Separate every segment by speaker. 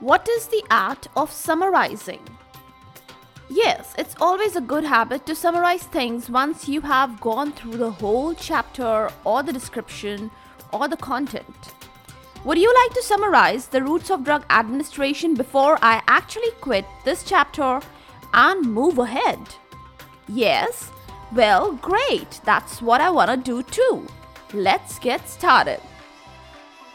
Speaker 1: What is the art of summarizing? Yes, it's always a good habit to summarize things once you have gone through the whole chapter or the description or the content. Would you like to summarize the routes of drug administration before I actually quit this chapter and move ahead? Yes? Well, great. That's what I want to do too. Let's get started.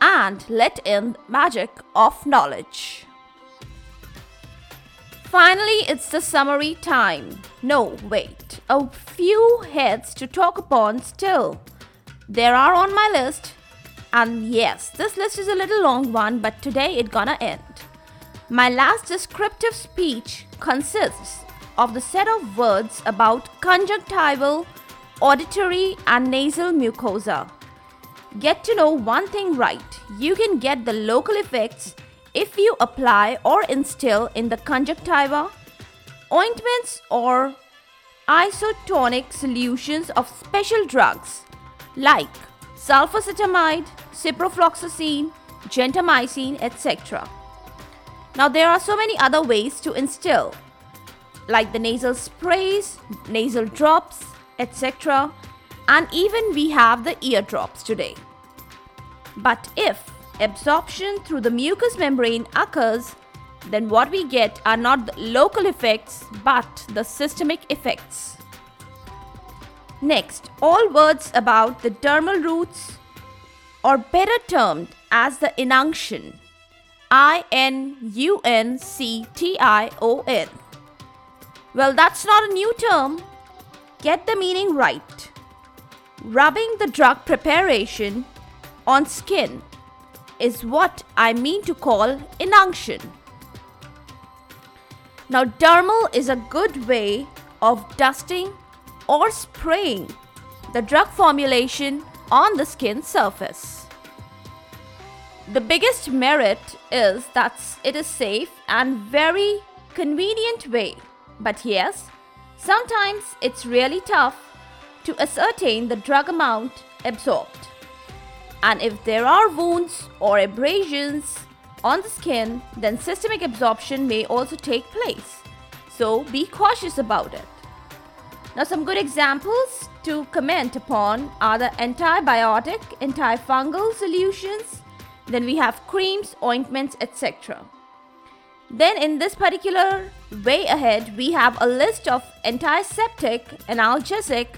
Speaker 1: and let in magic of knowledge. Finally, it's the summary time. No, wait, a few heads to talk upon still. There are on my list, and yes, this list is a little long one, but today it gonna end. My last descriptive speech consists of the set of words about conjunctival, auditory, and nasal mucosa. Get to know one thing right. You can get the local effects if you apply or instill in the conjunctiva, ointments, or isotonic solutions of special drugs like sulfacetamide, ciprofloxacin, gentamicin, etc. Now, there are so many other ways to instill, like the nasal sprays, nasal drops, etc. And even we have the eardrops today. But if absorption through the mucous membrane occurs, then what we get are not the local effects but the systemic effects. Next, all words about the dermal routes, or better termed as the inunction. I N U N C T I O N. Well, that's not a new term. Get the meaning right. Rubbing the drug preparation on skin is what I mean to call inunction. Now, dermal is a good way of dusting or spraying the drug formulation on the skin surface. The biggest merit is that it is safe and very convenient way. But yes, sometimes it's really tough to ascertain the drug amount absorbed. And if there are wounds or abrasions on the skin, then systemic absorption may also take place. So be cautious about it. Now, some good examples to comment upon are the antibiotic, antifungal solutions, then we have creams, ointments, etc. Then, in this particular way ahead, we have a list of antiseptic, analgesic,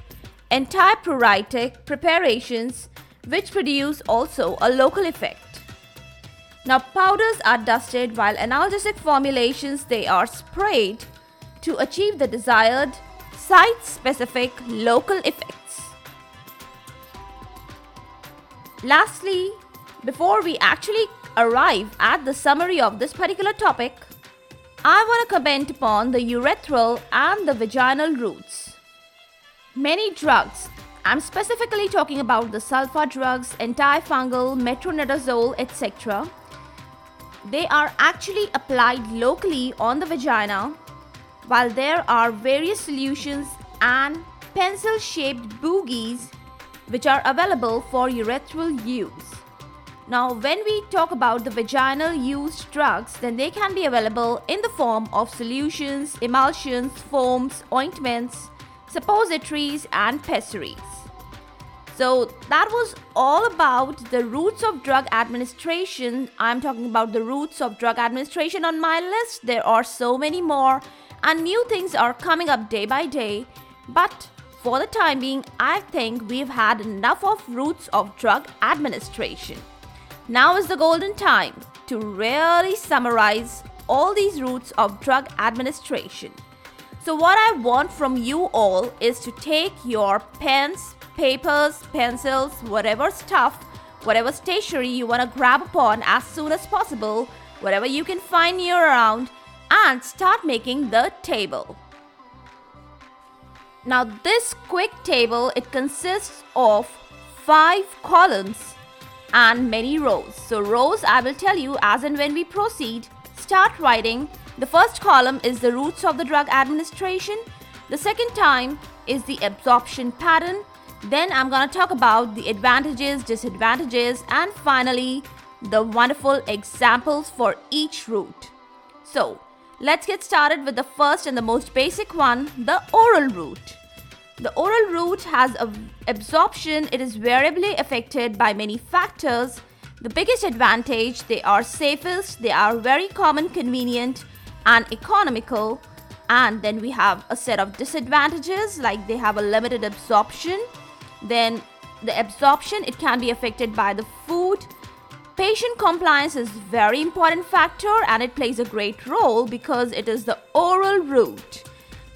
Speaker 1: antipruritic preparations which produce also a local effect. Now powders are dusted while analgesic formulations they are sprayed to achieve the desired site specific local effects. Lastly, before we actually arrive at the summary of this particular topic, I want to comment upon the urethral and the vaginal routes. Many drugs I'm specifically talking about the sulfa drugs, antifungal, metronidazole, etc. They are actually applied locally on the vagina, while there are various solutions and pencil shaped bougies which are available for urethral use. Now, when we talk about the vaginal used drugs, then they can be available in the form of solutions, emulsions, foams, ointments, suppositories, and pessaries. So that was all about the routes of drug administration. I'm talking about the routes of drug administration on my list. There are so many more, and new things are coming up day by day. But for the time being, I think we've had enough of routes of drug administration. Now is the golden time to really summarize all these routes of drug administration. So, what I want from you all is to take your pens, papers, pencils, whatever stuff, whatever stationery you want to grab upon as soon as possible whatever you can find near around, and start making the table. Now this quick table, it consists of 5 columns and many rows. So rows I will tell you as and when we proceed. Start writing. The first column is the routes of the drug administration. The second time is the absorption pattern. Then I'm going to talk about the advantages, disadvantages and finally the wonderful examples for each route. So let's get started with the first and the most basic one, the oral route. The oral route has a absorption. It is variably affected by many factors. The biggest advantage, they are safest, they are very common, convenient and economical. And then we have a set of disadvantages like they have a limited absorption. Then the absorption, it can be affected by the food. Patient compliance is very important factor and it plays a great role because it is the oral route.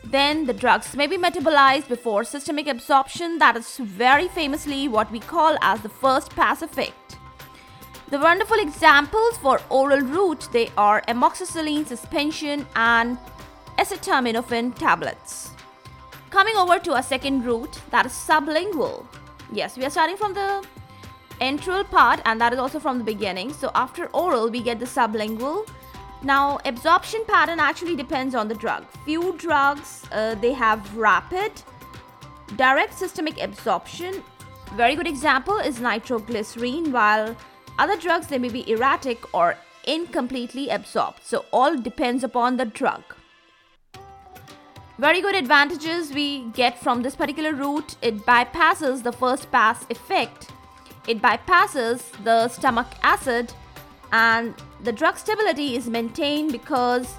Speaker 1: Then the drugs may be metabolized before systemic absorption, that is very famously what we call as the first pass effect. The wonderful examples for oral route they are amoxicillin suspension and acetaminophen tablets. Coming over to our second route, that is sublingual. Yes, we are starting from the enteral part and that is also from the beginning. So after oral, we get the sublingual now, absorption pattern actually depends on the drug. Few drugs uh, they have rapid, direct systemic absorption. Very good example is nitroglycerin, while other drugs they may be erratic or incompletely absorbed. So all depends upon the drug. Very good advantages we get from this particular route. It bypasses the first pass effect. It bypasses the stomach acid and the drug stability is maintained because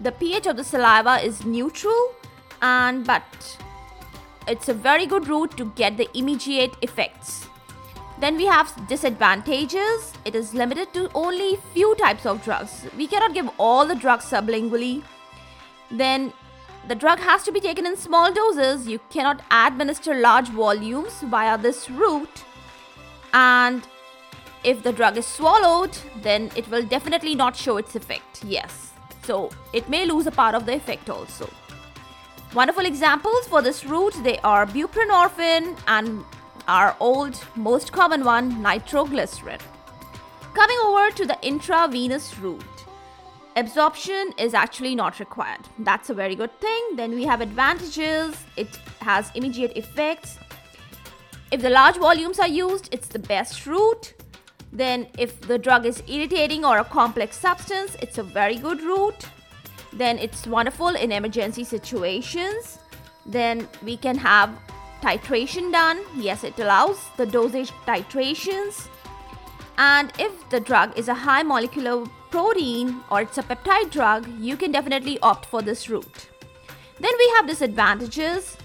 Speaker 1: the pH of the saliva is neutral and but it's a very good route to get the immediate effects. Then we have disadvantages. It is limited to only few types of drugs. We cannot give all the drugs sublingually. Then the drug has to be taken in small doses. You cannot administer large volumes via this route. And if the drug is swallowed, then it will definitely not show its effect. Yes. So it may lose a part of the effect also. Wonderful examples for this route they are buprenorphine and our old most common one nitroglycerin. Coming over to the intravenous route. Absorption is actually not required. That's a very good thing. Then we have advantages. It has immediate effects. If the large volumes are used, it's the best route. Then if the drug is irritating or a complex substance, it's a very good route. Then it's wonderful in emergency situations. Then we can have titration done. Yes, it allows the dosage titrations. And if the drug is a high molecular protein or it's a peptide drug, you can definitely opt for this route. Then we have disadvantages.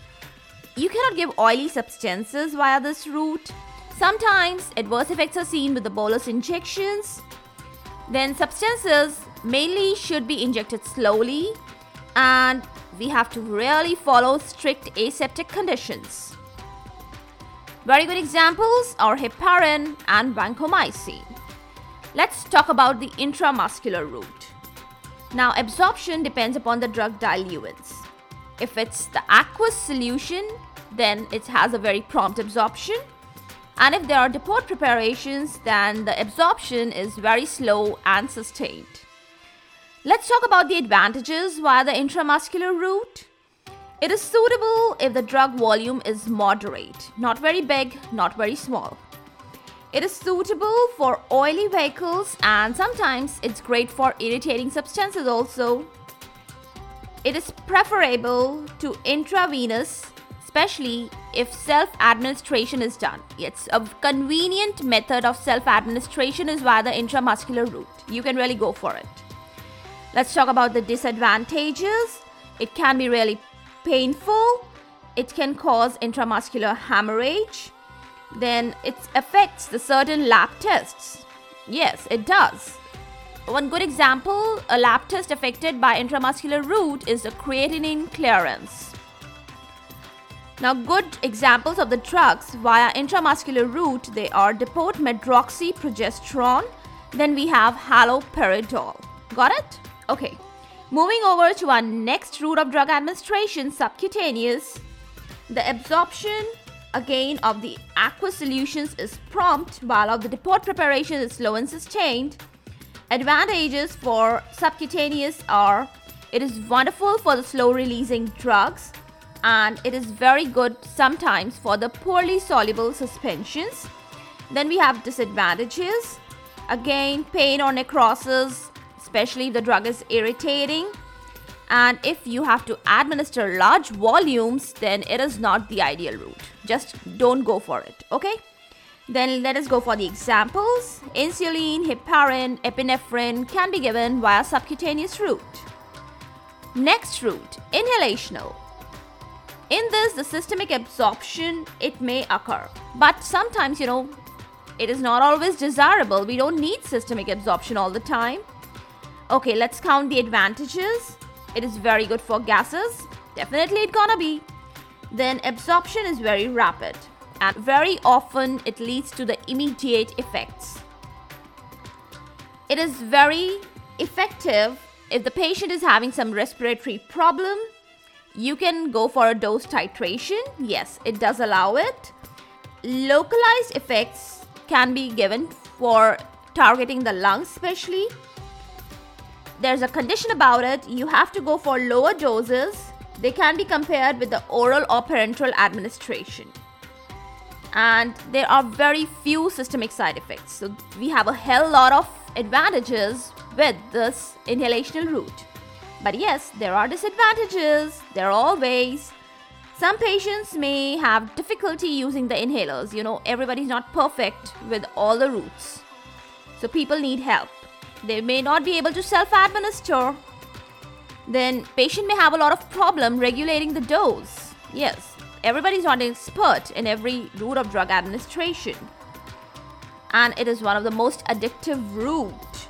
Speaker 1: You cannot give oily substances via this route. Sometimes adverse effects are seen with the bolus injections. Then substances mainly should be injected slowly and we have to really follow strict aseptic conditions. Very good examples are heparin and vancomycin. Let's talk about the intramuscular route. Now, absorption depends upon the drug diluents. If it's the aqueous solution, then it has a very prompt absorption. And if there are depot preparations, then the absorption is very slow and sustained. Let's talk about the advantages via the intramuscular route. It is suitable if the drug volume is moderate, not very big, not very small. It is suitable for oily vehicles and sometimes it's great for irritating substances also. It is preferable to intravenous especially if self administration is done. It's a convenient method of self administration is via the intramuscular route. You can really go for it. Let's talk about the disadvantages. It can be really painful. It can cause intramuscular hemorrhage. Then it affects the certain lab tests. Yes, it does. One good example, a lab test affected by intramuscular route is the creatinine clearance. Now, good examples of the drugs via intramuscular route they are depot medroxyprogesterone Then we have haloperidol. Got it? Okay. Moving over to our next route of drug administration, subcutaneous. The absorption again of the aqueous solutions is prompt while of the depot preparation is slow and sustained. Advantages for subcutaneous are it is wonderful for the slow releasing drugs and it is very good sometimes for the poorly soluble suspensions. Then we have disadvantages. Again, pain or necrosis, especially if the drug is irritating. And if you have to administer large volumes, then it is not the ideal route. Just don't go for it, okay? Then let us go for the examples. Insulin, heparin, epinephrine can be given via subcutaneous route. Next route, inhalational. In this, the systemic absorption, it may occur. But sometimes, you know, it is not always desirable. We don't need systemic absorption all the time. Okay, let's count the advantages. It is very good for gases. Definitely it gonna be. Then absorption is very rapid and very often it leads to the immediate effects. It is very effective if the patient is having some respiratory problem. You can go for a dose titration. Yes, it does allow it. Localized effects can be given for targeting the lungs, especially. There's a condition about it. You have to go for lower doses. They can be compared with the oral or parenteral administration and there are very few systemic side effects. So we have a hell lot of advantages with this inhalational route. But yes, there are disadvantages. There are always. Some patients may have difficulty using the inhalers. You know, everybody's not perfect with all the routes. So people need help. They may not be able to self-administer. Then patient may have a lot of problem regulating the dose. Yes, everybody's not an expert in every route of drug administration. And it is one of the most addictive route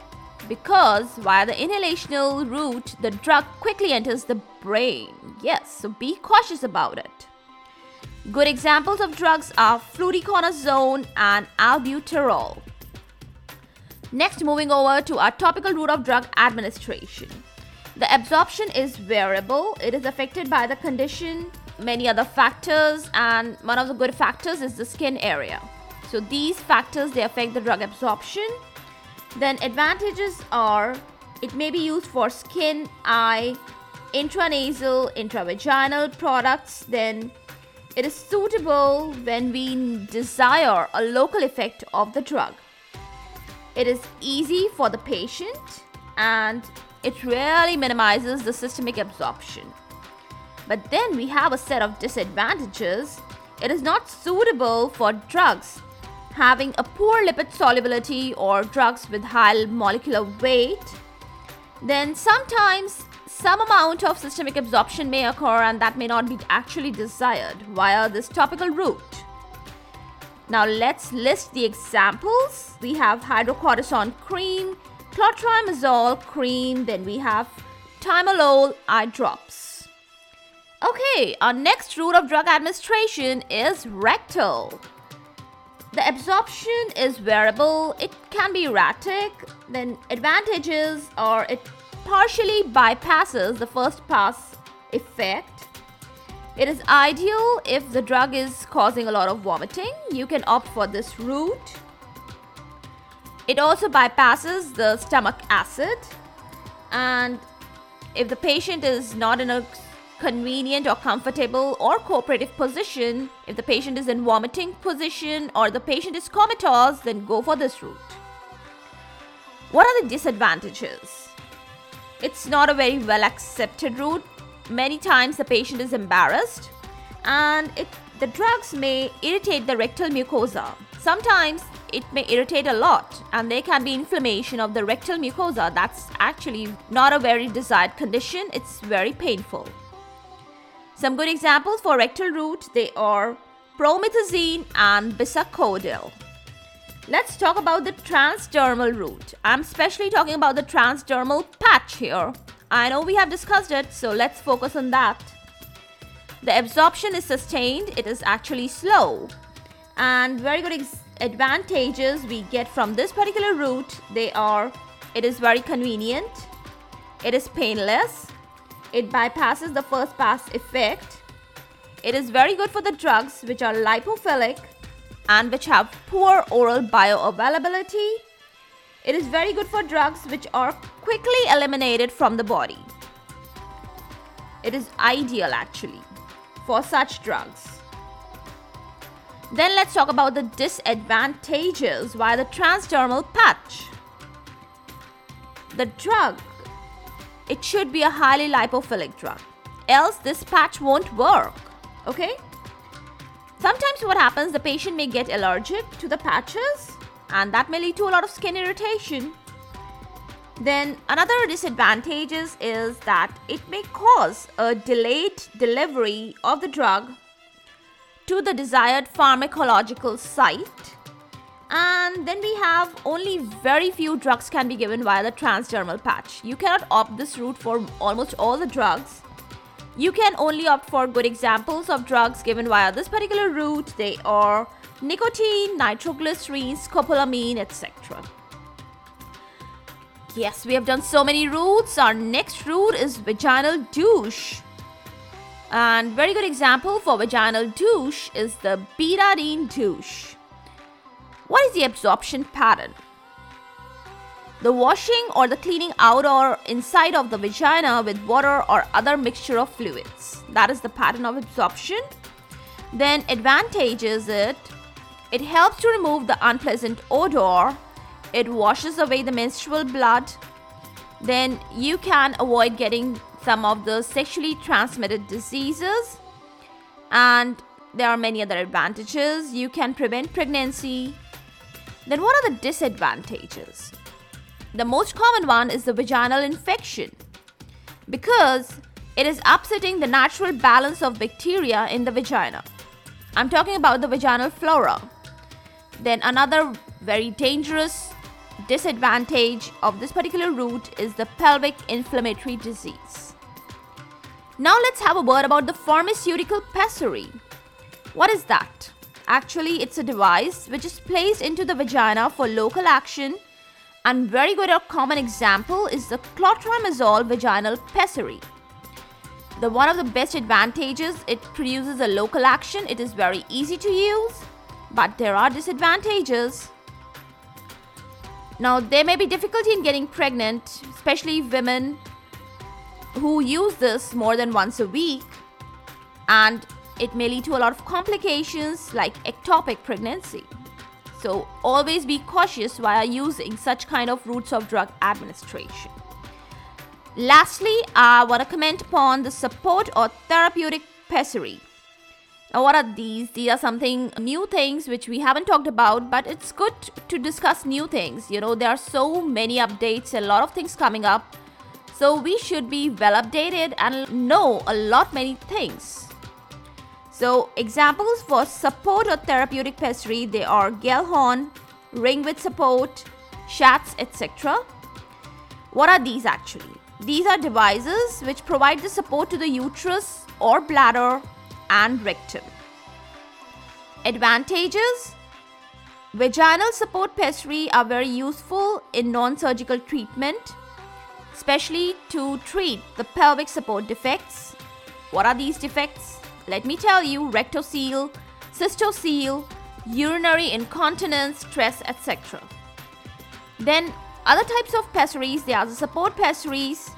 Speaker 1: because via the inhalational route, the drug quickly enters the brain. Yes, so be cautious about it. Good examples of drugs are fluticasone and albuterol. Next, moving over to our topical route of drug administration. The absorption is variable. It is affected by the condition many other factors and one of the good factors is the skin area so these factors they affect the drug absorption then advantages are it may be used for skin eye intranasal intravaginal products then it is suitable when we desire a local effect of the drug it is easy for the patient and it really minimizes the systemic absorption but then we have a set of disadvantages. It is not suitable for drugs having a poor lipid solubility or drugs with high molecular weight. Then sometimes some amount of systemic absorption may occur and that may not be actually desired via this topical route. Now let's list the examples. We have hydrocortisone cream, clotrimazole cream, then we have timolol eye drops. Okay, our next route of drug administration is rectal. The absorption is variable, it can be erratic, then advantages are it partially bypasses the first pass effect. It is ideal if the drug is causing a lot of vomiting, you can opt for this route. It also bypasses the stomach acid and if the patient is not in a convenient or comfortable or cooperative position. If the patient is in vomiting position or the patient is comatose, then go for this route. What are the disadvantages? It's not a very well accepted route. Many times the patient is embarrassed and it, the drugs may irritate the rectal mucosa. Sometimes it may irritate a lot and there can be inflammation of the rectal mucosa. That's actually not a very desired condition. It's very painful. Some good examples for rectal route they are promethazine and bisacodyl. Let's talk about the transdermal route. I'm especially talking about the transdermal patch here. I know we have discussed it, so let's focus on that. The absorption is sustained, it is actually slow. And very good advantages we get from this particular route they are it is very convenient, it is painless, it bypasses the first pass effect, it is very good for the drugs which are lipophilic and which have poor oral bioavailability. It is very good for drugs which are quickly eliminated from the body. It is ideal actually for such drugs. Then let's talk about the disadvantages via the transdermal patch. The drug, it should be a highly lipophilic drug, else this patch won't work. Okay? Sometimes what happens, the patient may get allergic to the patches and that may lead to a lot of skin irritation. Then another disadvantage is that it may cause a delayed delivery of the drug to the desired pharmacological site. And then we have only very few drugs can be given via the transdermal patch. You cannot opt this route for almost all the drugs. You can only opt for good examples of drugs given via this particular route. They are nicotine, nitroglycerin, scopolamine, etc. Yes, we have done so many routes. Our next route is vaginal douche. And very good example for vaginal douche is the betadine douche. What is the absorption pattern? The washing or the cleaning out or inside of the vagina with water or other mixture of fluids. That is the pattern of absorption. Then advantage is it it helps to remove the unpleasant odor. It washes away the menstrual blood. Then you can avoid getting some of the sexually transmitted diseases, and there are many other advantages. You can prevent pregnancy. Then, what are the disadvantages? The most common one is the vaginal infection because it is upsetting the natural balance of bacteria in the vagina. I'm talking about the vaginal flora. Then, another very dangerous disadvantage of this particular route is the pelvic inflammatory disease. Now let's have a word about the pharmaceutical pessary. What is that? Actually, it's a device which is placed into the vagina for local action and very good or common example is the clotrimazole vaginal pessary. The one of the best advantages it produces a local action. It is very easy to use, but there are disadvantages. Now there may be difficulty in getting pregnant, especially women who use this more than once a week, and it may lead to a lot of complications like ectopic pregnancy. So, always be cautious while using such kind of routes of drug administration. Lastly, I want to comment upon the support or therapeutic pessary. What are these? These are something new things which we haven't talked about, but it's good to discuss new things. You know, there are so many updates, a lot of things coming up so we should be well updated and know a lot many things. So examples for support or therapeutic pessary they are Gellhorn, ring with support, Shaatz etc. What are these actually? These are devices which provide the support to the uterus or bladder and rectum. Advantages Vaginal support pessary are very useful in non surgical treatment especially to treat the pelvic support defects. What are these defects? Let me tell you rectocele, cystocele, urinary incontinence, stress, etc. Then, other types of pessaries, they are the support pessaries,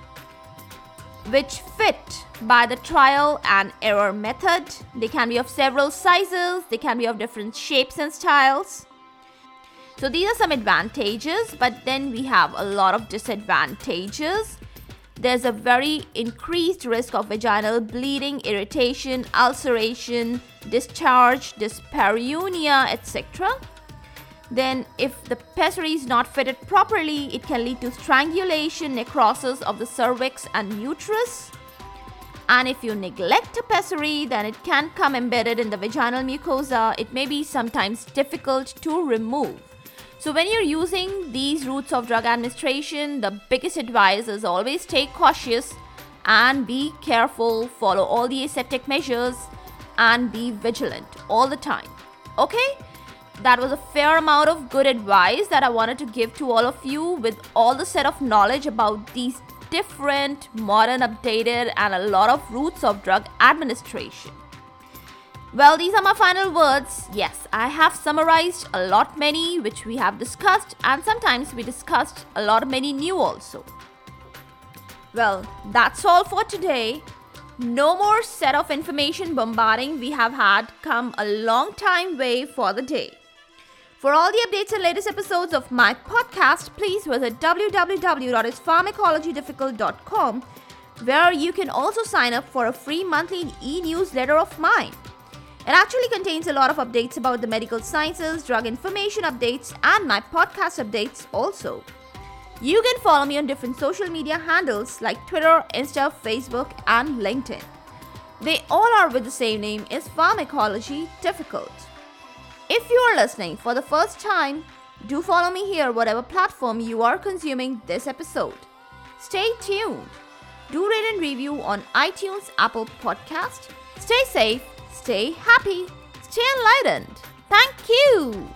Speaker 1: which fit by the trial and error method. They can be of several sizes, they can be of different shapes and styles. So these are some advantages, but then we have a lot of disadvantages. There's a very increased risk of vaginal bleeding, irritation, ulceration, discharge, dyspareunia, etc. Then, if the pessary is not fitted properly, it can lead to strangulation, necrosis of the cervix and uterus. And if you neglect a pessary, then it can come embedded in the vaginal mucosa. It may be sometimes difficult to remove. So, when you're using these routes of drug administration, the biggest advice is always stay cautious and be careful, follow all the aseptic measures, and be vigilant all the time. Okay? That was a fair amount of good advice that I wanted to give to all of you with all the set of knowledge about these different, modern, updated, and a lot of routes of drug administration. Well, these are my final words. Yes, I have summarized a lot many which we have discussed, and sometimes we discussed a lot many new also. Well, that's all for today. No more set of information bombarding. We have had come a long time way for the day. For all the updates and latest episodes of my podcast, please visit www.pharmacologydifficult.com where you can also sign up for a free monthly e-newsletter of mine. It actually contains a lot of updates about the medical sciences, drug information updates, and my podcast updates also. You can follow me on different social media handles like Twitter, Insta, Facebook, and LinkedIn. They all are with the same name is Pharmacology Difficult. If you are listening for the first time, do follow me here, whatever platform you are consuming this episode. Stay tuned. Do rate and review on iTunes, Apple Podcast. Stay safe, stay happy, stay enlightened. Thank you.